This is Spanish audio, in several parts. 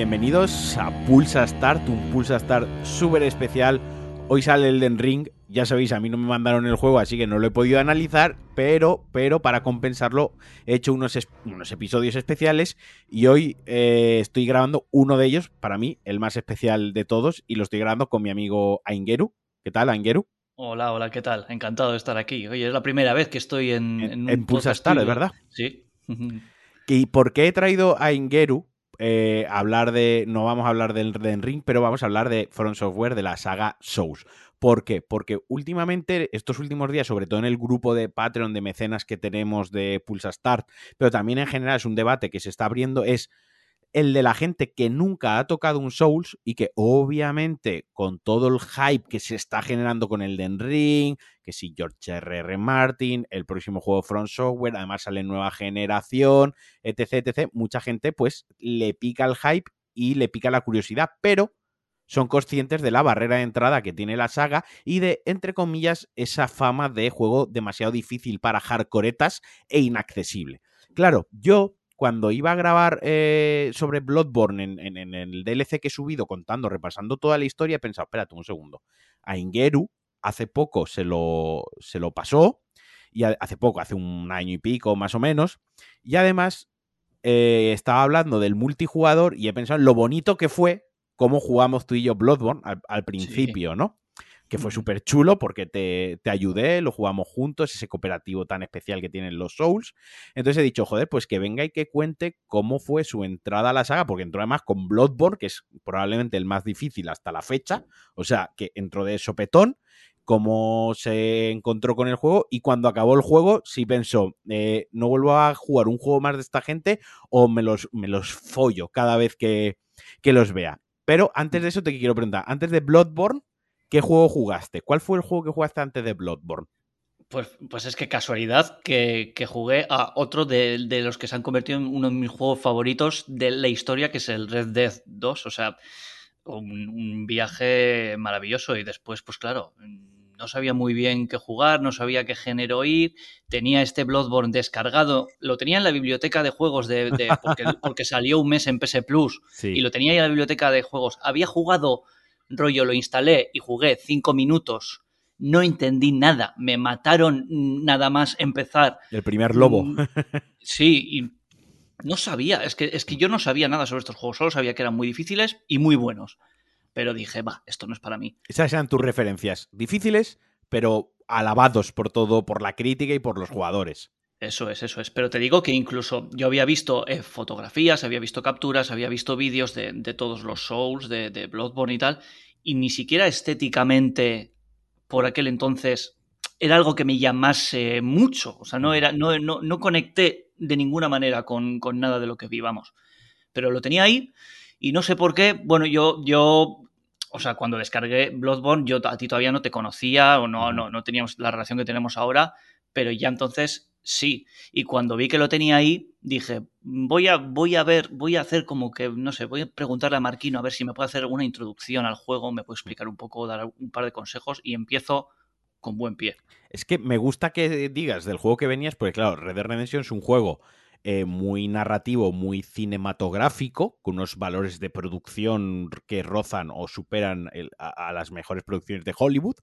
Bienvenidos a Pulsa Start, un Pulsa Start súper especial. Hoy sale el Den Ring, ya sabéis, a mí no me mandaron el juego, así que no lo he podido analizar, pero, pero para compensarlo he hecho unos, unos episodios especiales y hoy eh, estoy grabando uno de ellos, para mí, el más especial de todos, y lo estoy grabando con mi amigo Aingeru. ¿Qué tal, Aingeru? Hola, hola, ¿qué tal? Encantado de estar aquí. Oye, es la primera vez que estoy en... En, en, Pulsa Start, ¿es verdad? Sí. ¿Y por qué he traído a Ingeru? Eh, hablar de. No vamos a hablar del Den Ring, pero vamos a hablar de Front Software, de la saga Souls. ¿Por qué? Porque últimamente, estos últimos días, sobre todo en el grupo de Patreon de mecenas que tenemos de Pulsa Start, pero también en general es un debate que se está abriendo, es el de la gente que nunca ha tocado un Souls y que obviamente con todo el hype que se está generando con el Den Ring, que si George R.R. Martin, el próximo juego Front Software, además sale nueva generación, etc, etc, mucha gente pues le pica el hype y le pica la curiosidad, pero son conscientes de la barrera de entrada que tiene la saga y de, entre comillas, esa fama de juego demasiado difícil para hardcoretas e inaccesible. Claro, yo cuando iba a grabar eh, sobre Bloodborne en, en, el DLC que he subido contando, repasando toda la historia, he pensado, espérate un segundo, a Ingeru hace poco se lo, se lo pasó, y hace poco, hace un año y pico más o menos, y además eh, estaba hablando del multijugador y he pensado en lo bonito que fue cómo jugamos tú y yo Bloodborne al, al principio, sí. ¿no? Que fue súper chulo porque te, te, ayudé, lo jugamos juntos, ese cooperativo tan especial que tienen los Souls. Entonces he dicho, joder, pues que venga y que cuente cómo fue su entrada a la saga, porque entró además con Bloodborne, que es probablemente el más difícil hasta la fecha, o sea, que entró de sopetón, cómo se encontró con el juego y cuando acabó el juego sí pensó, eh, no vuelvo a jugar un juego más de esta gente o me los, me los follo cada vez que, que los vea. Pero antes de eso te quiero preguntar, antes de Bloodborne, ¿Qué juego jugaste? ¿Cuál fue el juego que jugaste antes de Bloodborne? Pues, pues es que casualidad que, que jugué a otro de, de, los que se han convertido en uno de mis juegos favoritos de la historia, que es el Red Dead 2. O sea, un, un viaje maravilloso. Y después, pues claro, no sabía muy bien qué jugar, no sabía qué género ir. Tenía este Bloodborne descargado. Lo tenía en la biblioteca de juegos de, de porque, porque, salió un mes en PS Plus. Sí. Y lo tenía en la biblioteca de juegos. Había jugado rollo lo instalé y jugué cinco minutos, no entendí nada, me mataron nada más empezar. El primer lobo. Sí, y no sabía, es que, es que yo no sabía nada sobre estos juegos, solo sabía que eran muy difíciles y muy buenos. Pero dije, va, esto no es para mí. Esas eran tus referencias, difíciles, pero alabados por todo, por la crítica y por los jugadores. Eso es, eso es. Pero te digo que incluso yo había visto eh, fotografías, había visto capturas, había visto vídeos de, de, todos los Souls, de, de, Bloodborne y tal, y ni siquiera estéticamente por aquel entonces era algo que me llamase mucho. O sea, no, era, no, no, no conecté de ninguna manera con, con, nada de lo que vivamos. Pero lo tenía ahí y no sé por qué. Bueno, yo, yo o sea, cuando descargué Bloodborne, yo a ti todavía no te conocía o no, no, no teníamos la relación que tenemos ahora, pero ya entonces sí. Y cuando vi que lo tenía ahí, dije, voy a, voy a ver, voy a hacer como que, no sé, voy a preguntarle a Marquino a ver si me puede hacer una introducción al juego, me puede explicar un poco, dar un par de consejos y empiezo con buen pie. Es que me gusta que digas del juego que venías, porque claro, Red Dead Redemption es un juego eh, muy narrativo, muy cinematográfico, con unos valores de producción que rozan o superan el, a, las mejores producciones de Hollywood,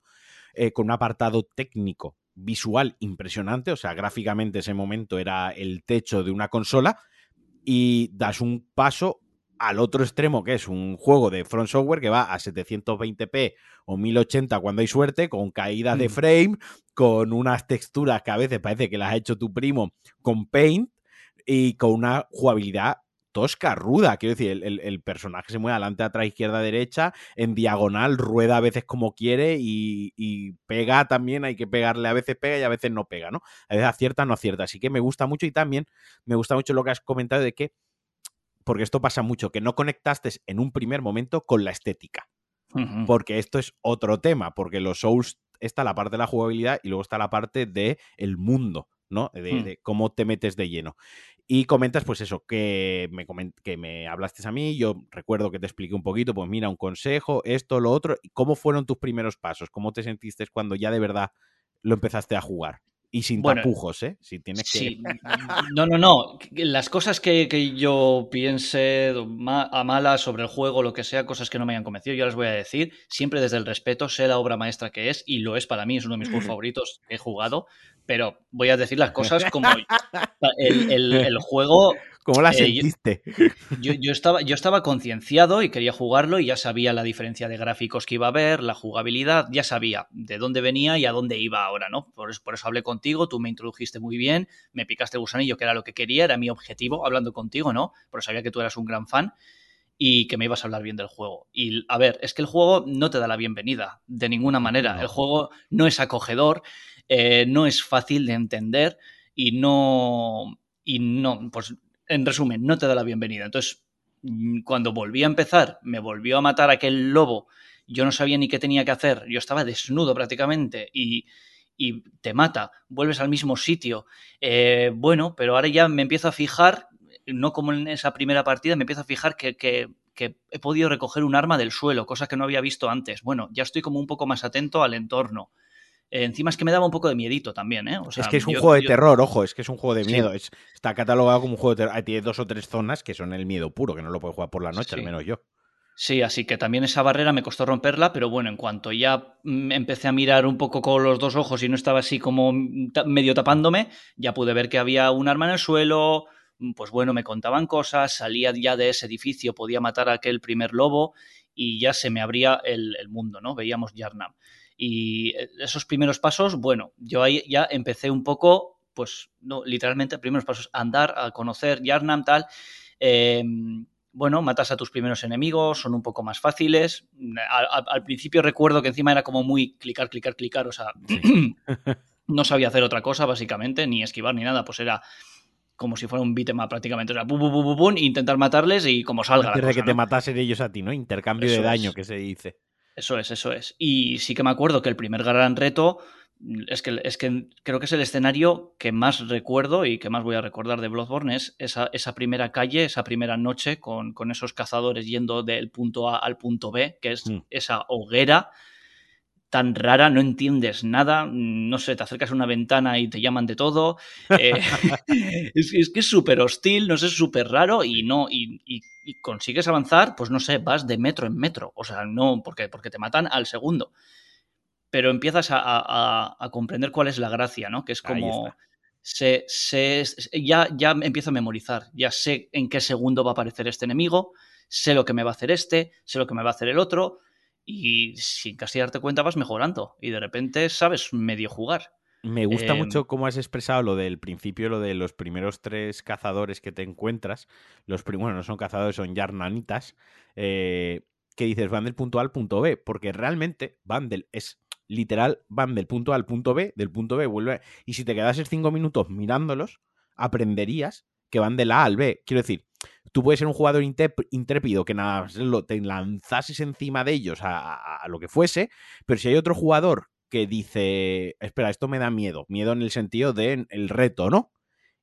eh, con un apartado técnico visual impresionante, o sea, gráficamente ese momento era el techo de una consola y das un paso al otro extremo, que es un juego de Front Software que va a 720p o 1080 cuando hay suerte, con caídas mm. de frame, con unas texturas que a veces parece que las ha hecho tu primo con Paint y con una jugabilidad tosca, ruda. Quiero decir, el, el, el, personaje se mueve adelante, atrás, izquierda, derecha, en diagonal, rueda a veces como quiere y, y, pega también. Hay que pegarle, a veces pega y a veces no pega, ¿no? A veces acierta, no acierta. Así que me gusta mucho y también me gusta mucho lo que has comentado de que, porque esto pasa mucho, que no conectaste en un primer momento con la estética. Uh -huh. Porque esto es otro tema, porque los Souls está la parte de la jugabilidad y luego está la parte del el mundo, ¿no? De, Hmm. de, cómo te metes de lleno. Y comentas, pues eso, que me, que me hablaste a mí, yo recuerdo que te expliqué un poquito, pues mira, un consejo, esto, lo otro, cómo fueron tus primeros pasos, cómo te sentiste cuando ya de verdad lo empezaste a jugar. Y sin tapujos, ¿eh? Si tienes que... Sí. No, no, no. Las cosas que, que, yo piense a malas sobre el juego, lo que sea, cosas que no me hayan convencido, yo las voy a decir, siempre desde el respeto, sé la obra maestra que es, y lo es para mí, es uno de mis juegos favoritos que he jugado, pero voy a decir las cosas como el, el, juego... ¿Cómo la eh, sentiste? yo, yo, estaba, yo estaba concienciado y quería jugarlo y ya sabía la diferencia de gráficos que iba a haber, la jugabilidad, ya sabía de dónde venía y a dónde iba ahora, ¿no? Por eso, por eso hablé contigo, tú me introdujiste muy bien, me picaste gusanillo, que era lo que quería, era mi objetivo hablando contigo, ¿no? Porque sabía que tú eras un gran fan y que me ibas a hablar bien del juego. Y a ver, es que el juego no te da la bienvenida, de ninguna manera. El juego no es acogedor, eh, no es fácil de entender y no. Y no, pues en resumen, no te da la bienvenida. Entonces, mm, cuando volví a empezar, me volvió a matar aquel lobo, yo no sabía ni qué tenía que hacer, yo estaba desnudo prácticamente y, y te mata, vuelves al mismo sitio. Eh, bueno, pero ahora ya me empiezo a fijar, no como en esa primera partida, me empiezo a fijar que, que, que he podido recoger un arma del suelo, cosa que no había visto antes. Bueno, ya estoy como un poco más atento al entorno. Eh, encima es que me daba un poco de miedito también, ¿eh? es que es un juego de terror, ojo, es que es un juego de miedo. está catalogado como un juego de terror. Tiene dos o tres zonas que son el miedo puro, que no lo puedo jugar por la noche, al menos yo. Sí, así que también esa barrera me costó romperla, pero bueno, en cuanto ya mm, empecé a mirar un poco con los dos ojos y no estaba así como medio tapándome, ya pude ver que había un arma en el suelo, mm, pues bueno, me contaban cosas, salía ya de ese edificio, podía matar a aquel primer lobo y ya se me abría el, el mundo, ¿no? Veíamos Yarnam. Y eh, esos primeros pasos, bueno, yo ahí ya empecé un poco, pues, no, literalmente, primeros pasos, andar, a conocer Yarnam, tal. Em, bueno, matas a tus primeros enemigos, son un poco más fáciles. Al, principio recuerdo que encima era como muy clicar, clicar, clicar, o sea, no sabía hacer otra cosa, básicamente, ni esquivar ni nada, pues era como si fuera un beatmap prácticamente. O sea, bum, bum, bum, intentar matarles y como salga. Antes de que te matasen ellos a ti, ¿no? Intercambio de daño que se dice. Eso es, eso es. Y sí que me acuerdo que el primer gran reto mm, es que, es que creo que es el escenario que más recuerdo y que más voy a recordar de Bloodborne es esa, esa primera calle, esa primera noche con, con, esos cazadores yendo del punto A al punto B, que es mm. esa hoguera tan rara, no entiendes nada, no sé, te acercas a una ventana y te llaman de todo. Eh, es, que es súper hostil, no sé, es súper raro y no, y, consigues avanzar, pues no sé, vas de metro en metro. O sea, no, porque, porque te matan al segundo. Pero empiezas a, comprender cuál es la gracia, ¿no? Que es como. Se, se, ya, ya empiezo a memorizar, ya sé en qué segundo va a aparecer este enemigo, sé lo que me va a hacer este, sé lo que me va a hacer el otro, y sin casi darte cuenta vas mejorando y de repente sabes medio jugar. Me gusta em, mucho cómo has expresado lo del principio, lo de los primeros tres cazadores que te encuentras. Los bueno, no son cazadores, son yarnanitas. Eh, que dices van del punto A al punto B, porque realmente van del. es literal, van del punto A al punto B, del punto B vuelve. Y si te quedases cinco minutos mirándolos, aprenderías que van del A al B. Quiero decir, tú puedes ser un jugador intrépido que nada te lanzases encima de ellos a, lo que fuese, pero si hay otro jugador que dice, espera, esto me da miedo, miedo en el sentido de el reto, ¿no?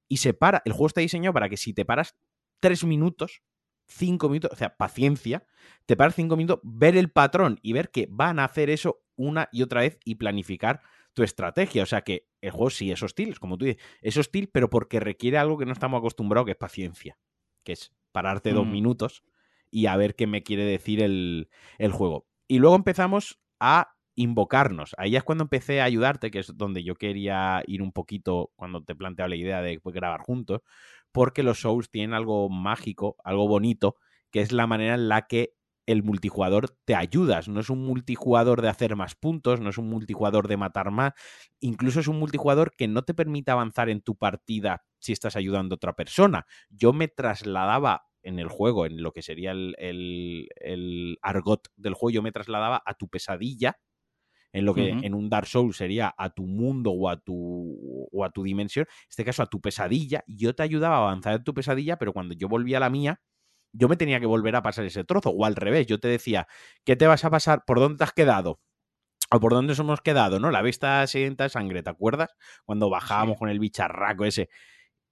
Y se para, el juego está diseñado para que si te paras tres minutos, cinco minutos, o sea, paciencia, te paras cinco minutos, ver el patrón y ver que van a hacer eso una y otra vez y planificar tu estrategia. O sea que el juego sí es hostil, como tú dices, es hostil, pero porque requiere algo que no estamos acostumbrados, que es paciencia que es pararte dos mm. minutos y a ver qué me quiere decir el, juego. Y luego empezamos a invocarnos. Ahí es cuando empecé a ayudarte, que es donde yo quería ir un poquito cuando te planteaba la idea de grabar juntos, porque los Souls tienen algo mágico, algo bonito, que es la manera en la que el multijugador te ayudas. No es un multijugador de hacer más puntos, no es un multijugador de matar más. Incluso es un multijugador que no te permite avanzar en tu partida si estás ayudando a otra persona. Yo me trasladaba en el juego, en lo que sería el, el, argot del juego, yo me trasladaba a tu pesadilla, en lo que en un Dark Souls sería a tu mundo o a tu, o a tu dimensión, en este caso a tu pesadilla, yo te ayudaba a avanzar en tu pesadilla, pero cuando yo volvía a la mía, yo me tenía que volver a pasar ese trozo, o al revés, yo te decía, ¿qué te vas a pasar? ¿Por dónde te has quedado? o por dónde nos hemos quedado, ¿no? La vista siguiente sangre, ¿te acuerdas? Cuando bajábamos con el bicharraco ese.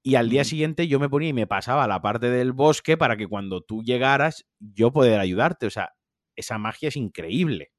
Y al día siguiente yo me ponía y me pasaba a la parte del bosque para que cuando tú llegaras yo poder ayudarte. O sea, esa magia es increíble.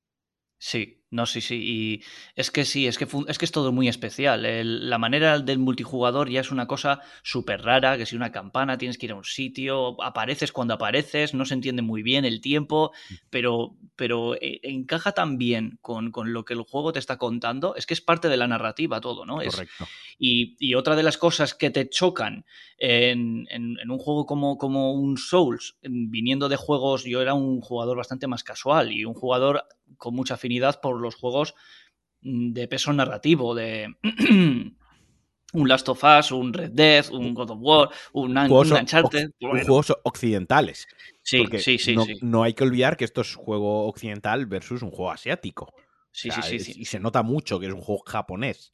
Sí, No, sí, sí. Y es que sí, es que, es que es todo muy especial. la manera del multijugador ya es una cosa súper rara, que si una campana tienes que ir a un sitio, apareces cuando apareces, no se entiende muy bien el tiempo, pero, pero eh, encaja tan bien con, lo que el juego te está contando. Es que es parte de la narrativa todo, ¿no? Correcto. y, otra de las cosas que te chocan en, en, un juego como, como un Souls, viniendo de juegos, yo era un jugador bastante más casual y un jugador con mucha afinidad por los juegos mm, de peso narrativo, de un Last of Us, un Red Dead, un God of War, un, Uncharted. Juegos occidentales. Sí, sí, sí no, sí. no, hay que olvidar que esto es juego occidental versus un juego asiático. Sí, sí, sí, Y se nota mucho que es un juego japonés.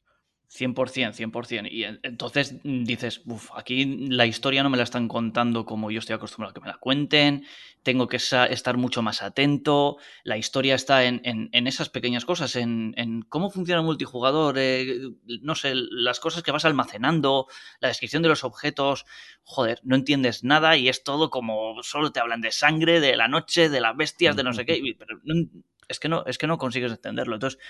100%, 100%. Y entonces mm, dices, uff, aquí la historia no me la están contando como yo estoy acostumbrado a que me la cuenten, tengo que estar mucho más atento, la historia está en, esas pequeñas cosas, en, cómo funciona el multijugador, eh, no sé, las cosas que vas almacenando, la descripción de los objetos, joder, no entiendes nada y es todo como solo te hablan de sangre, de la noche, de las bestias, de no sé qué, pero es que no, es que no consigues entenderlo. Entonces,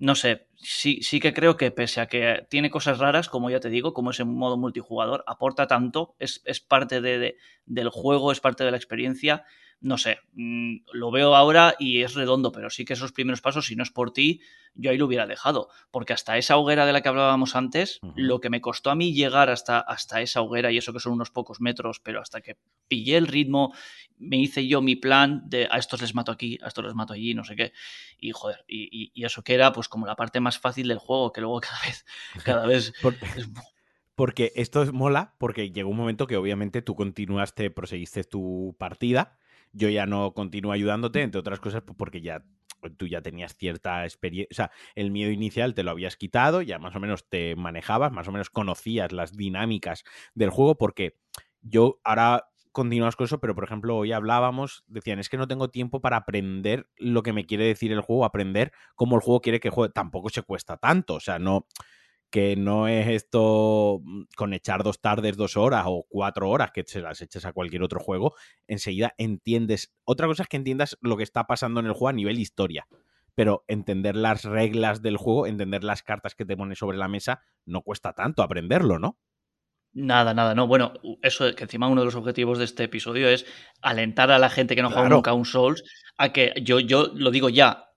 no sé, sí, sí que creo que pese a que tiene cosas raras, como ya te digo, como ese modo multijugador, aporta tanto, es, es parte de, del juego, es parte de la experiencia. No sé, mm, lo veo ahora y es redondo, pero sí que esos primeros pasos, si no es por ti, yo ahí lo hubiera dejado. Porque hasta esa hoguera de la que hablábamos antes, lo que me costó a mí llegar hasta, hasta esa hoguera, y eso que son unos pocos metros, pero hasta que pillé el ritmo, me hice yo mi plan de a estos les mato aquí, a estos les mato allí, no sé qué. Y joder, y, eso que era pues como la parte más fácil del juego, que luego cada vez, cada vez... porque esto es mola, porque llegó un momento que obviamente tú continuaste, proseguiste tu partida. Yo ya no continúo ayudándote, entre otras cosas, pues, porque ya tú ya tenías cierta experiencia, o sea, el miedo inicial te lo habías quitado, ya más o menos te manejabas, más o menos conocías las dinámicas del juego, porque yo ahora continuamos con eso, pero por ejemplo, hoy hablábamos, decían, es que no tengo tiempo para aprender lo que me quiere decir el juego, aprender cómo el juego quiere que juegue, tampoco se cuesta tanto, o sea, no que no es esto mm, con echar dos tardes, dos horas o cuatro horas que se las eches a cualquier otro juego, enseguida entiendes. Otra cosa es que entiendas lo que está pasando en el juego a nivel historia, pero entender las reglas del juego, entender las cartas que te pones sobre la mesa, no cuesta tanto aprenderlo, ¿no? Nada, nada, no. Bueno, eso que encima uno de los objetivos de este episodio es alentar a la gente que no juega nunca un Souls a que yo, yo lo digo ya,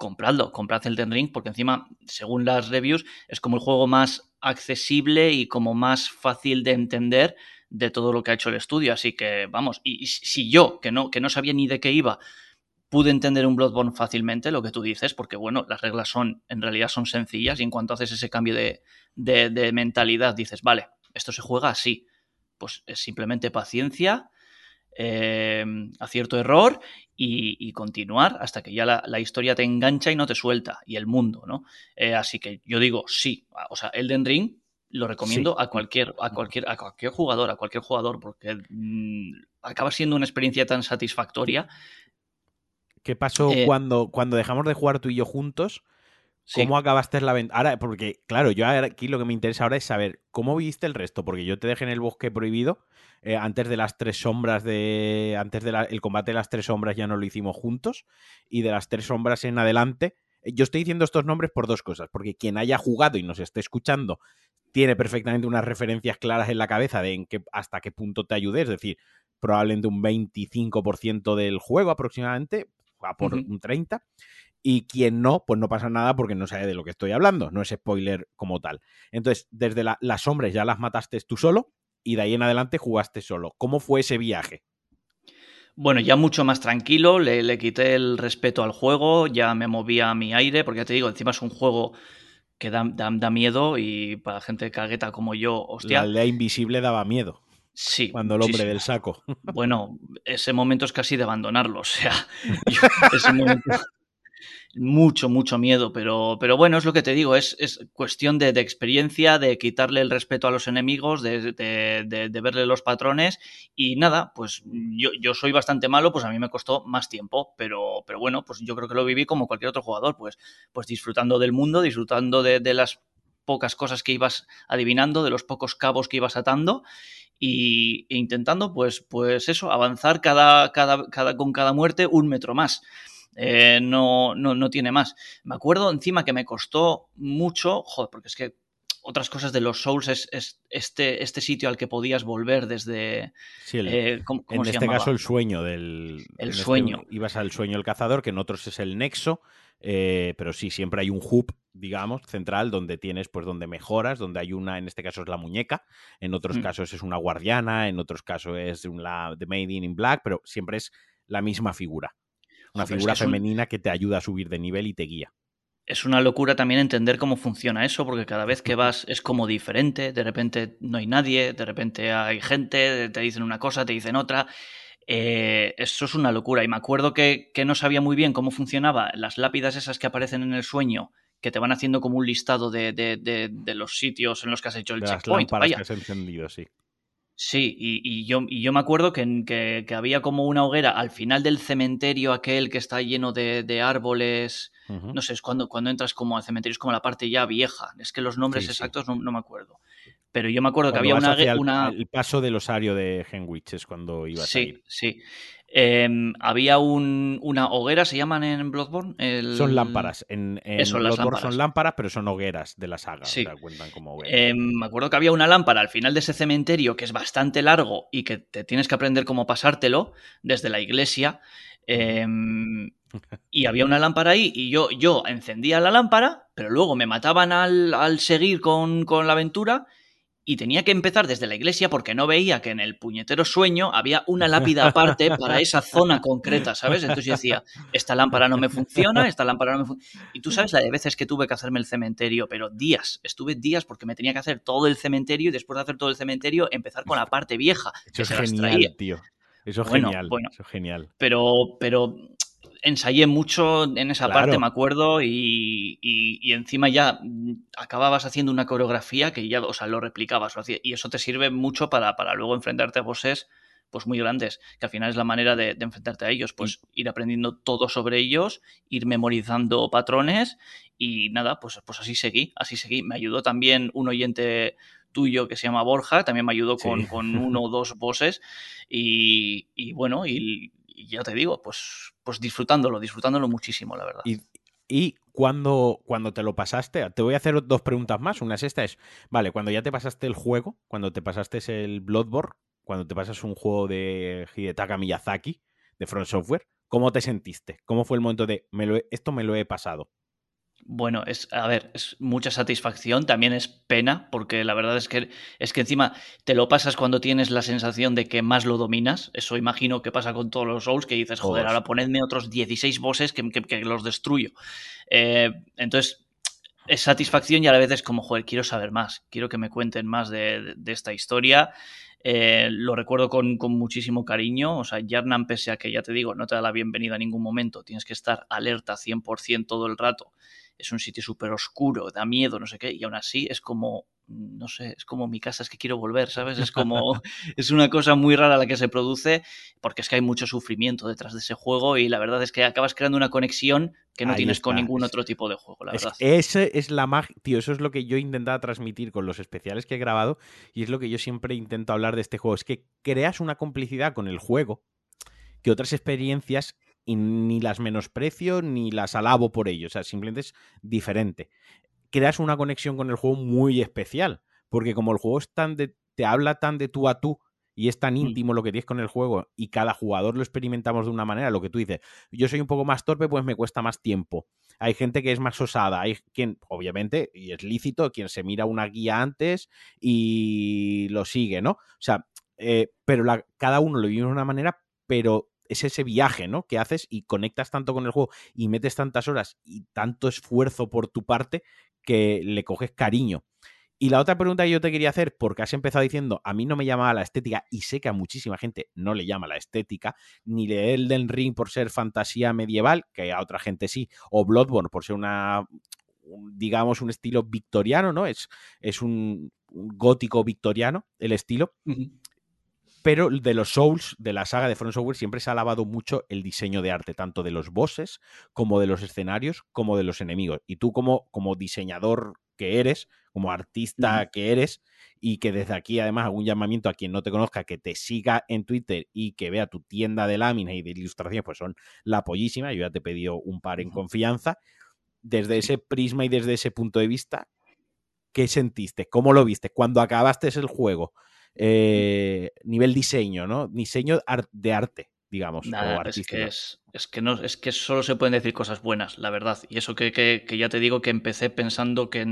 compradlo, comprad el Ten Ring, porque encima, según las reviews, es como el juego más accesible y como más fácil de entender de todo lo que ha hecho el estudio. Así que, vamos, y, si yo, que no, que no sabía ni de qué iba, pude entender un Bloodborne fácilmente, lo que tú dices, porque, bueno, las reglas son, en realidad son sencillas y en cuanto haces ese cambio de, de mentalidad, dices, vale, esto se juega así. Pues es simplemente paciencia eh, acierto error y, continuar hasta que ya la, historia te engancha y no te suelta, y el mundo, ¿no? Eh, así que yo digo sí, o sea, Elden Ring lo recomiendo a cualquier, a cualquier, a cualquier jugador, a cualquier jugador, porque mm, acaba siendo una experiencia tan satisfactoria. ¿Qué pasó eh, cuando, cuando dejamos de jugar tú y yo juntos? ¿Cómo acabaste la venta? Ahora, porque, claro, yo aquí lo que me interesa ahora es saber cómo viste el resto, porque yo te dejé en el bosque prohibido eh, antes de las tres sombras de. Antes del combate de las tres sombras ya no lo hicimos juntos. Y de las tres sombras en adelante. Eh, yo estoy diciendo estos nombres por dos cosas. Porque quien haya jugado y nos esté escuchando tiene perfectamente unas referencias claras en la cabeza de en qué, hasta qué punto te ayude. Es decir, probablemente un 25% del juego aproximadamente, a por un 30% y quien no, pues no pasa nada porque no sabe de lo que estoy hablando, no es spoiler como tal. Entonces, desde las sombras ya las mataste tú solo y de ahí en adelante jugaste solo. ¿Cómo fue ese viaje? Bueno, ya mucho más tranquilo, le, quité el respeto al juego, ya me movía a mi aire, porque ya te digo, encima es un juego que da, miedo y para gente cagueta como yo, hostia. La aldea invisible daba miedo. Sí. Cuando el hombre del saco. Bueno, ese momento es casi de abandonarlo, o sea, ese momento mucho, mucho miedo, pero, pero bueno, es lo que te digo, es, es cuestión de, experiencia, de quitarle el respeto a los enemigos, de, de, verle los patrones y nada, pues yo, yo, soy bastante malo, pues a mí me costó más tiempo, pero, pero bueno, pues yo creo que lo viví como cualquier otro jugador, pues, pues disfrutando del mundo, disfrutando de, las pocas cosas que ibas adivinando, de los pocos cabos que ibas atando y, e intentando, pues, pues eso, avanzar cada, cada, cada, con cada muerte un metro más. Eh, no, no, no tiene más. Me acuerdo encima que me costó mucho, joder, porque es que otras cosas de los Souls es, este, este sitio al que podías volver desde... Sí, eh, en este caso el sueño del... El este sueño. ibas al sueño del cazador, que en otros es el nexo, eh, pero sí, siempre hay un hub, digamos, central, donde tienes, pues, donde mejoras, donde hay una, en este caso es la muñeca, en otros mm. casos es una guardiana, en otros casos es la de Made in Black, pero siempre es la misma figura. Una figura femenina que te ayuda a subir de nivel y te guía es una locura también entender cómo funciona eso, porque cada vez que vas es como diferente, de repente no hay nadie, de repente hay gente, te dicen una cosa, te dicen otra. Eh, eso es una locura. Y me acuerdo que, no sabía muy bien cómo funcionaba las lápidas esas que aparecen en el sueño, que te van haciendo como un listado de, los sitios en los que has hecho el checkpoint. Vaya. Que has encendido, sí. Sí, y, yo, y yo me acuerdo que, que, había como una hoguera al final del cementerio aquel que está lleno de, árboles. No sé, es cuando, cuando entras como al cementerio, es como la parte ya vieja. Es que los nombres exactos No, me acuerdo. Pero yo me acuerdo que había una, una... El paso del osario de Henwich es cuando iba a Sí, sí. Em, había una hoguera, ¿se llaman en Bloodborne? Son lámparas. En, Bloodborne son lámparas, pero son hogueras de la saga. cuentan como em, me acuerdo que había una lámpara al final de ese cementerio que es bastante largo y que te tienes que aprender cómo pasártelo desde la iglesia. Em, y había una lámpara ahí y yo, yo encendía la lámpara, pero luego me mataban al, seguir con, con la aventura y tenía que empezar desde la iglesia porque no veía que en el puñetero sueño había una lápida aparte para esa zona concreta, ¿sabes? Entonces yo decía, esta lámpara no me funciona, esta lámpara no me funciona. Y tú sabes la de veces que tuve que hacerme el cementerio, pero días, estuve días porque me tenía que hacer todo el cementerio y después de hacer todo el cementerio empezar con la parte vieja. Eso es genial, tío. Eso es genial. Bueno, eso es genial. Pero, pero ensayé mucho en esa parte, me acuerdo, y, encima ya mm, acababas haciendo una coreografía que ya, o sea, lo replicabas, y eso te sirve mucho para, para luego enfrentarte a bosses pues muy grandes, que al final es la manera de, enfrentarte a ellos, pues ir aprendiendo todo sobre ellos, ir memorizando patrones y nada, pues, pues así seguí, así seguí. Me ayudó también un oyente tuyo que se llama Borja, también me ayudó con, con uno o dos bosses y, y bueno, y y ya te digo, pues, pues disfrutándolo, disfrutándolo muchísimo, la verdad. Y, y cuando, cuando te lo pasaste, te voy a hacer dos preguntas más. Una es esta, es, vale, cuando ya te pasaste el juego, cuando te pasaste el Bloodborne, cuando te pasas un juego de Hidetaka Miyazaki, de Front Software, ¿cómo te sentiste? ¿Cómo fue el momento de, me esto me lo he pasado? Bueno, es, a ver, es mucha satisfacción, también es pena, porque la verdad es que, es que encima te lo pasas cuando tienes la sensación de que más lo dominas. Eso imagino que pasa con todos los Souls, que dices, joder, ahora ponedme otros 16 bosses que, los destruyo. Eh, entonces, es satisfacción y a la vez es como, joder, quiero saber más, quiero que me cuenten más de, esta historia. Eh, lo recuerdo con, con, muchísimo cariño. O sea, Yarnan, pese a que ya te digo, no te da la bienvenida en ningún momento, tienes que estar alerta 100% todo el rato es un sitio súper oscuro, da miedo, no sé qué, y aún así es como, no sé, es como mi casa, es que quiero volver, ¿sabes? Es como, es una cosa muy rara la que se produce, porque es que hay mucho sufrimiento detrás de ese juego y la verdad es que acabas creando una conexión que no tienes con ningún otro tipo de juego, la verdad. Ese es la magia, tío, eso es lo que yo intentaba transmitir con los especiales que he grabado y es lo que yo siempre intento hablar de este juego, es que creas una complicidad con el juego que otras experiencias y ni las menosprecio ni las alabo por ello. O sea, simplemente es diferente. Creas una conexión con el juego muy especial. Porque como el juego es tan de, te habla tan de tú a tú y es tan mm. íntimo lo que tienes con el juego y cada jugador lo experimentamos de una manera, lo que tú dices, yo soy un poco más torpe, pues me cuesta más tiempo. Hay gente que es más osada, hay quien, obviamente, y es lícito, quien se mira una guía antes y lo sigue, ¿no? O sea, eh, pero la, cada uno lo vive de una manera, pero es ese viaje, ¿no? Que haces y conectas tanto con el juego y metes tantas horas y tanto esfuerzo por tu parte que le coges cariño. Y la otra pregunta que yo te quería hacer, porque has empezado diciendo, a mí no me llamaba la estética, y sé que a muchísima gente no le llama la estética, ni le Elden Ring por ser fantasía medieval, que a otra gente sí, o Bloodborne por ser una, digamos, un estilo victoriano, ¿no? Es, es un, gótico victoriano el estilo. Pero de los Souls, de la saga de From Software, siempre se ha alabado mucho el diseño de arte, tanto de los bosses, como de los escenarios, como de los enemigos. Y tú, como, como diseñador que eres, como artista que eres y que desde aquí además hago un llamamiento a quien no te conozca que te siga en Twitter y que vea tu tienda de láminas y de ilustraciones, pues son la pollísima, yo ya te he pedido un par en confianza. Desde ese prisma y desde ese punto de vista, ¿qué sentiste? ¿Cómo lo viste? Cuando acabaste el juego, eh, nivel diseño, ¿no? Diseño de arte, digamos. Nada, es, que es, que no, es que solo se pueden decir cosas buenas, la verdad. Y eso que, ya te digo que empecé pensando que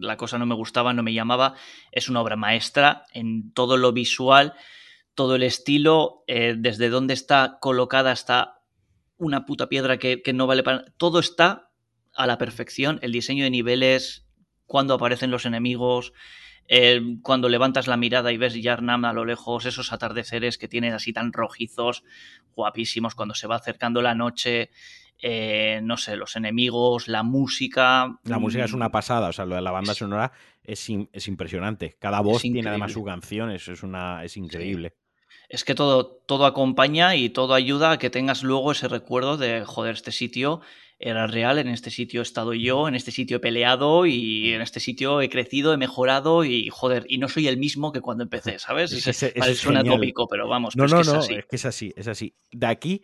la cosa no me gustaba, no me llamaba. Es una obra maestra en todo lo visual, todo el estilo, eh, desde dónde está colocada hasta una puta piedra que, no vale para. Todo está a la perfección. El diseño de niveles, cuando aparecen los enemigos. Eh, cuando levantas la mirada y ves Yarnam a lo lejos, esos atardeceres que tienes así tan rojizos, guapísimos, cuando se va acercando la noche, eh, no sé, los enemigos, la música. La música es una mm. pasada, o sea, lo de la banda sonora es, es impresionante. Cada voz tiene además su canción, es, una, es increíble. Es que todo, todo acompaña y todo ayuda a que tengas luego ese recuerdo de, joder, este sitio era real, en este sitio he estado yo, en este sitio he peleado y en este sitio he crecido, he mejorado y joder, y no soy el mismo que cuando empecé, ¿sabes? Es, es, suena tópico, pero vamos. No, no, no, es que es así, es así. De aquí,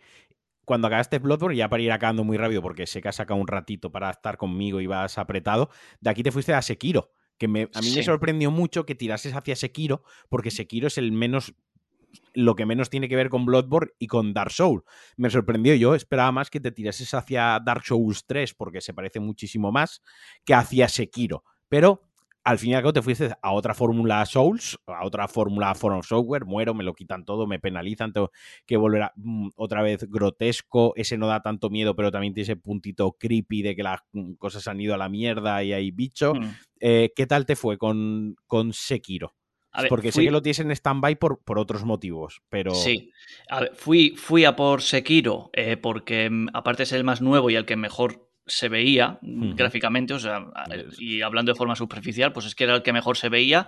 cuando acabaste Bloodborne, ya para ir acabando muy rápido, porque sé que has sacado un ratito para estar conmigo y vas apretado, de aquí te fuiste a Sekiro. Que me, a mí me sorprendió mucho que tirases hacia Sekiro, porque Sekiro es el menos lo que menos tiene que ver con Bloodborne y con Dark Souls. Me sorprendió, yo esperaba más que te tirases hacia Dark Souls 3 porque se parece muchísimo más que hacia Sekiro. Pero al fin y al cabo te fuiste a otra fórmula Souls, a otra fórmula Forum Software, muero, me lo quitan todo, me penalizan, tengo que volver a, mm, otra vez grotesco, ese no da tanto miedo, pero también tiene ese puntito creepy de que las mm, cosas han ido a la mierda y hay bicho. Mm. Eh, ¿Qué tal te fue con, con Sekiro? Porque sé que lo tienes en stand-by por, por, otros motivos, pero... Sí, fui, fui a por Sekiro eh, porque mm, aparte es el más nuevo y el que mejor se veía mm, gráficamente, o sea, y hablando de forma superficial, pues es que era el que mejor se veía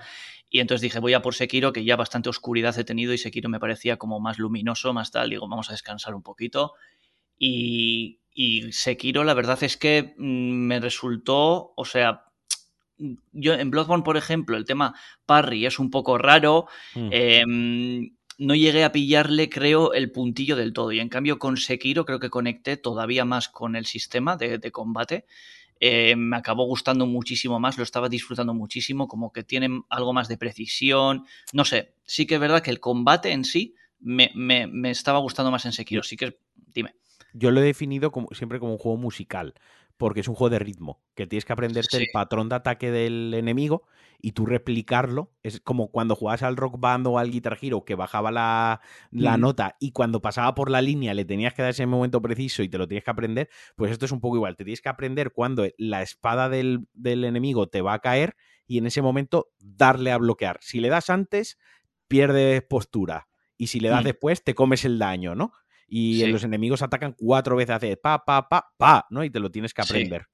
y entonces dije, voy a por Sekiro, que ya bastante oscuridad he tenido y Sekiro me parecía como más luminoso, más tal, digo, vamos a descansar un poquito y, y Sekiro la verdad es que mm, me resultó, o sea, yo en Bloodborne, por ejemplo, el tema parry es un poco raro. Mm. Em, no llegué a pillarle, creo, el puntillo del todo. Y en cambio, con Sekiro creo que conecté todavía más con el sistema de, combate. Em, me acabó gustando muchísimo más, lo estaba disfrutando muchísimo, como que tienen algo más de precisión. No sé, sí que es verdad que el combate en sí me, estaba gustando más en Sekiro. Sí que, dime. Yo lo he definido como, siempre como un juego musical porque es un juego de ritmo, que tienes que aprenderte el patrón de ataque del enemigo y tú replicarlo. Es como cuando jugabas al rock band o al guitar hero que bajaba la, nota y cuando pasaba por la línea le tenías que dar ese momento preciso y te lo tienes que aprender, pues esto es un poco igual. Te tienes que aprender cuando la espada del, del enemigo te va a caer y en ese momento darle a bloquear. Si le das antes, pierdes postura. Y si le das mm. después, te comes el daño, ¿no? Y los enemigos atacan cuatro veces, hace pa, pa, pa, pa, ¿no? Y te lo tienes que aprender.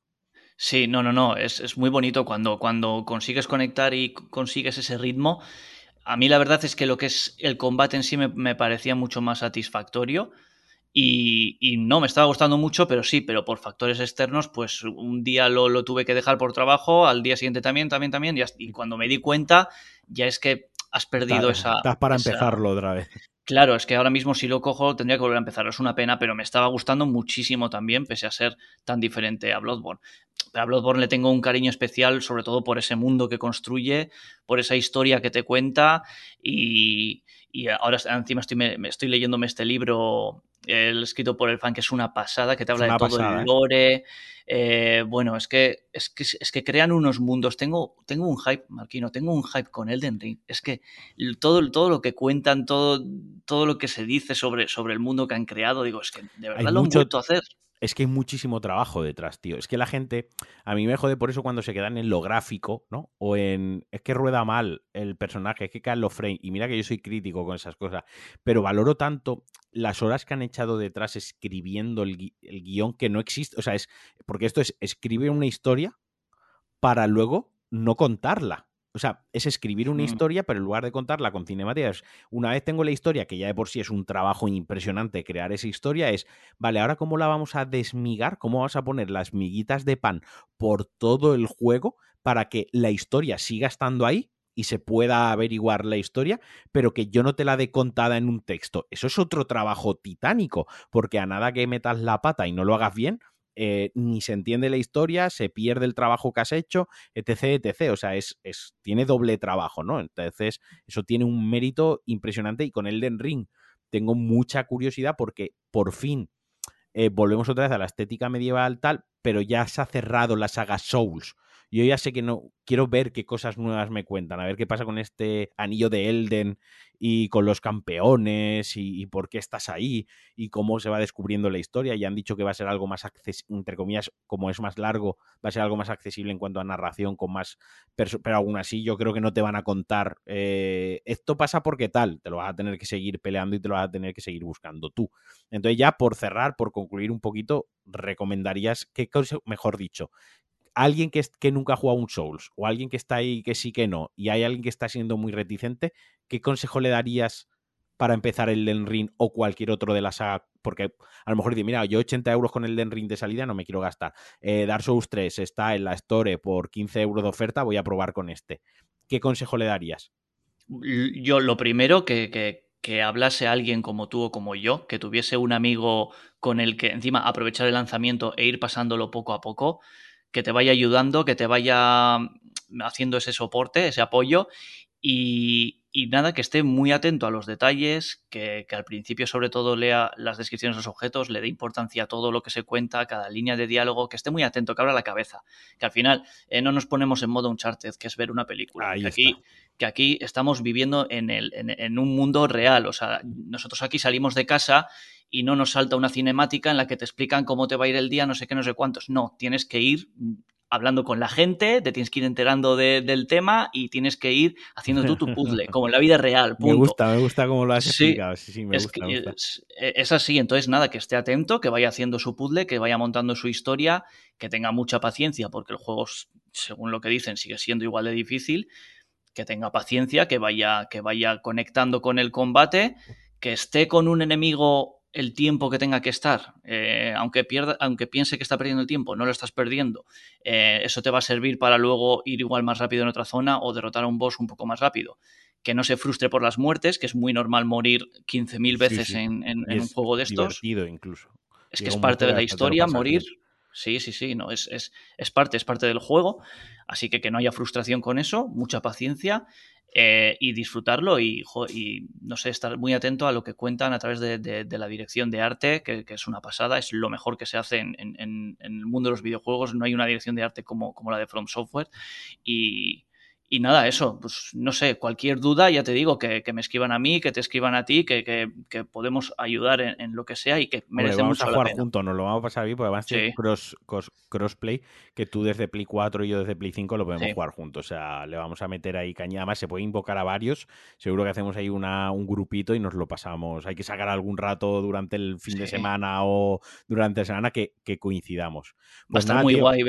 Sí, no, no, no, es, muy bonito cuando, cuando consigues conectar y consigues ese ritmo. A mí la verdad es que lo que es el combate en sí me, parecía mucho más satisfactorio. Y, no, me estaba gustando mucho, pero sí, pero por factores externos, pues un día lo, tuve que dejar por trabajo, al día siguiente también, también, también, y, cuando me di cuenta, ya es que has perdido esa... Estás para empezarlo otra vez. Claro, es que ahora mismo si lo cojo tendría que volver a empezar. Es una pena, pero me estaba gustando muchísimo también, pese a ser tan diferente a Bloodborne. a Bloodborne le tengo un cariño especial, sobre todo por ese mundo que construye, por esa historia que te cuenta y, ahora encima estoy, me, estoy leyéndome este libro el escrito por el fan, que es una pasada, que te habla de todo el ¿eh? lore. Eh, bueno, es que, es que, es que crean unos mundos. Tengo, tengo un hype, Marquino, tengo un hype con Elden Ring. Es que todo, todo lo que cuentan, todo, todo lo que se dice sobre, sobre el mundo que han creado, digo, es que de verdad lo han vuelto a hacer es que hay muchísimo trabajo detrás, tío. Es que la gente, a mí me jode por eso cuando se quedan en lo gráfico, ¿no? O en, es que rueda mal el personaje, es que caen los frames. Y mira que yo soy crítico con esas cosas, pero valoro tanto las horas que han echado detrás escribiendo el, el guion que no existe. O sea, es, porque esto es escribir una historia para luego no contarla. O sea, es escribir una Mm. historia, pero en lugar de contarla con cinemáticas, una vez tengo la historia, que ya de por sí es un trabajo impresionante crear esa historia, es, vale, ahora cómo la vamos a desmigar, cómo vas a poner las miguitas de pan por todo el juego para que la historia siga estando ahí y se pueda averiguar la historia, pero que yo no te la dé contada en un texto. Eso es otro trabajo titánico, porque a nada que metas la pata y no lo hagas bien, eh, ni se entiende la historia, se pierde el trabajo que has hecho, etc, etc. O sea, es, es, tiene doble trabajo, ¿no? Entonces, eso tiene un mérito impresionante y con Elden Ring tengo mucha curiosidad porque por fin eh, volvemos otra vez a la estética medieval tal, pero ya se ha cerrado la saga Souls. Yo ya sé que no quiero ver qué cosas nuevas me cuentan, a ver qué pasa con este anillo de Elden y con los campeones y, por qué estás ahí y cómo se va descubriendo la historia. Y han dicho que va a ser algo más accesible, entre comillas, como es más largo, va a ser algo más accesible en cuanto a narración, con más. Pero aún así, yo creo que no te van a contar eh, esto pasa porque tal, te lo vas a tener que seguir peleando y te lo vas a tener que seguir buscando tú. Entonces, ya por cerrar, por concluir un poquito, recomendarías, ¿qué cosa, mejor dicho? Alguien que, que, nunca ha jugado un Souls o alguien que está ahí que sí que no y hay alguien que está siendo muy reticente, ¿qué consejo le darías para empezar el Den Ring o cualquier otro de la saga? Porque a lo mejor dice, mira, yo 80 euros con el Den Ring de salida no me quiero gastar. Eh, Dark Souls 3 está en la Store por 15 euros de oferta, voy a probar con este. ¿Qué consejo le darías? Yo lo primero que, que hablase alguien como tú o como yo, que tuviese un amigo con el que encima aprovechar el lanzamiento e ir pasándolo poco a poco, que te vaya ayudando, que te vaya haciendo ese soporte, ese apoyo y, y nada, que esté muy atento a los detalles, que, que, al principio sobre todo lea las descripciones de los objetos, le dé importancia a todo lo que se cuenta, a cada línea de diálogo, que esté muy atento, que abra la cabeza, que al final eh, no nos ponemos en modo Uncharted, que es ver una película. Ahí que, aquí, que aquí estamos viviendo en, el, en, en un mundo real, o sea, nosotros aquí salimos de casa y no nos salta una cinemática en la que te explican cómo te va a ir el día, no sé qué, no sé cuántos. No, tienes que ir hablando con la gente, te tienes que ir enterando de, del tema y tienes que ir haciendo tú tu puzzle, como en la vida real. Punto. Me gusta, me gusta cómo lo has Sí, explicado. Sí, sí, me es, gusta, que me gusta. es, es así, entonces nada, que esté atento, que vaya haciendo su puzzle, que vaya montando su historia, que tenga mucha paciencia, porque el juego, según lo que dicen, sigue siendo igual de difícil, que tenga paciencia, que vaya, que vaya conectando con el combate, que esté con un enemigo el tiempo que tenga que estar, eh, aunque, pierda, aunque piense que está perdiendo el tiempo, no lo estás perdiendo, eh, eso te va a servir para luego ir igual más rápido en otra zona o derrotar a un boss un poco más rápido. Que no se frustre por las muertes, que es muy normal morir 15.000 veces Sí, sí. en, en, Y en un juego de estos. Divertido incluso. Es que es parte de la historia morir. bien. Sí, sí, sí, no, es, es, es, parte, es parte del juego. Así que que no haya frustración con eso, mucha paciencia eh, y disfrutarlo y, jo, y, no sé, estar muy atento a lo que cuentan a través de, de, la dirección de arte, que, que, es una pasada, es lo mejor que se hace en, en, en, el mundo de los videojuegos. No hay una dirección de arte como, como la de From Software. Y, y nada, eso, pues no sé, cualquier duda, ya te digo, que, que me escriban a mí, que te escriban a ti, que, que, que podemos ayudar en, en, lo que sea y que merece Hombre, vamos a jugar juntos, nos lo vamos a pasar bien porque va a ser cross, cross, crossplay, que tú desde Play 4 y yo desde Play 5 lo podemos Sí. jugar juntos. O sea, le vamos a meter ahí caña. Además, se puede invocar a varios. Seguro que hacemos ahí una, un grupito y nos lo pasamos. Hay que sacar algún rato durante el fin de semana o durante la semana que, que coincidamos. Va a Pues estar nada, muy tío. guay.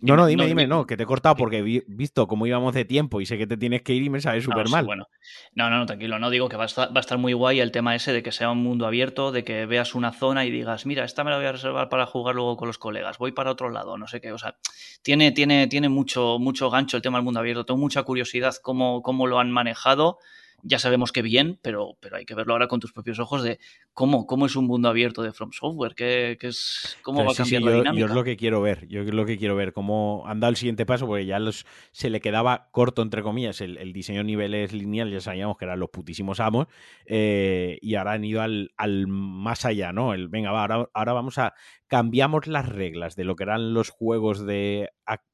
No, no, dime, no, dime, di- no, que te he cortado que- porque vi- visto cómo íbamos de tiempo y sé que te tienes que ir y me sabes No, súper sí, mal. bueno. No, no, no, tranquilo. No digo que va a, estar, va a estar muy guay el tema ese de que sea un mundo abierto, de que veas una zona y digas, mira, esta me la voy a reservar para jugar luego con los colegas, voy para otro lado, no sé qué. O sea, tiene, tiene, tiene mucho, mucho gancho el tema del mundo abierto. Tengo mucha curiosidad cómo, cómo lo han manejado. Ya sabemos que bien, pero, pero hay que verlo ahora con tus propios ojos de cómo, cómo es un mundo abierto de From Software, qué, qué es, cómo Pero va a sí, sí, cambiar la dinámica. yo es lo que quiero ver, yo es lo que quiero ver, cómo han dado el siguiente paso, porque ya los, se le quedaba corto, entre comillas, el, el diseño a niveles lineal, ya sabíamos que eran los putísimos amos, eh, y ahora han ido al, al, más allá, ¿no? El, venga, va, ahora, ahora vamos a, cambiamos las reglas de lo que eran los juegos de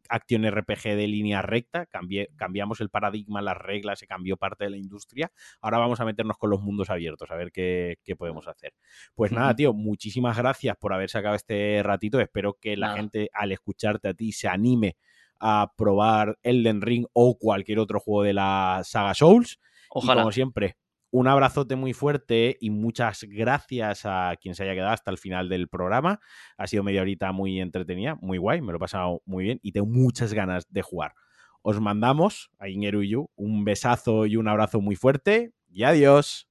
acción RPG de línea recta, cambié, cambiamos el paradigma, las reglas, se cambió parte de la industria, ahora vamos a meternos con los mundos abiertos, a ver qué, qué podemos hacer. Pues nada, tío, muchísimas gracias por haber sacado este ratito. Espero que la gente al escucharte a ti se anime a probar Elden Ring o cualquier otro juego de la saga Souls. Y Ojalá. como siempre, un abrazote muy fuerte y muchas gracias a quien se haya quedado hasta el final del programa. Ha sido media horita muy entretenida, muy guay, me lo he pasado muy bien y tengo muchas ganas de jugar. os mandamos, a Ingeru y yo, un besazo y un abrazo muy fuerte y adiós.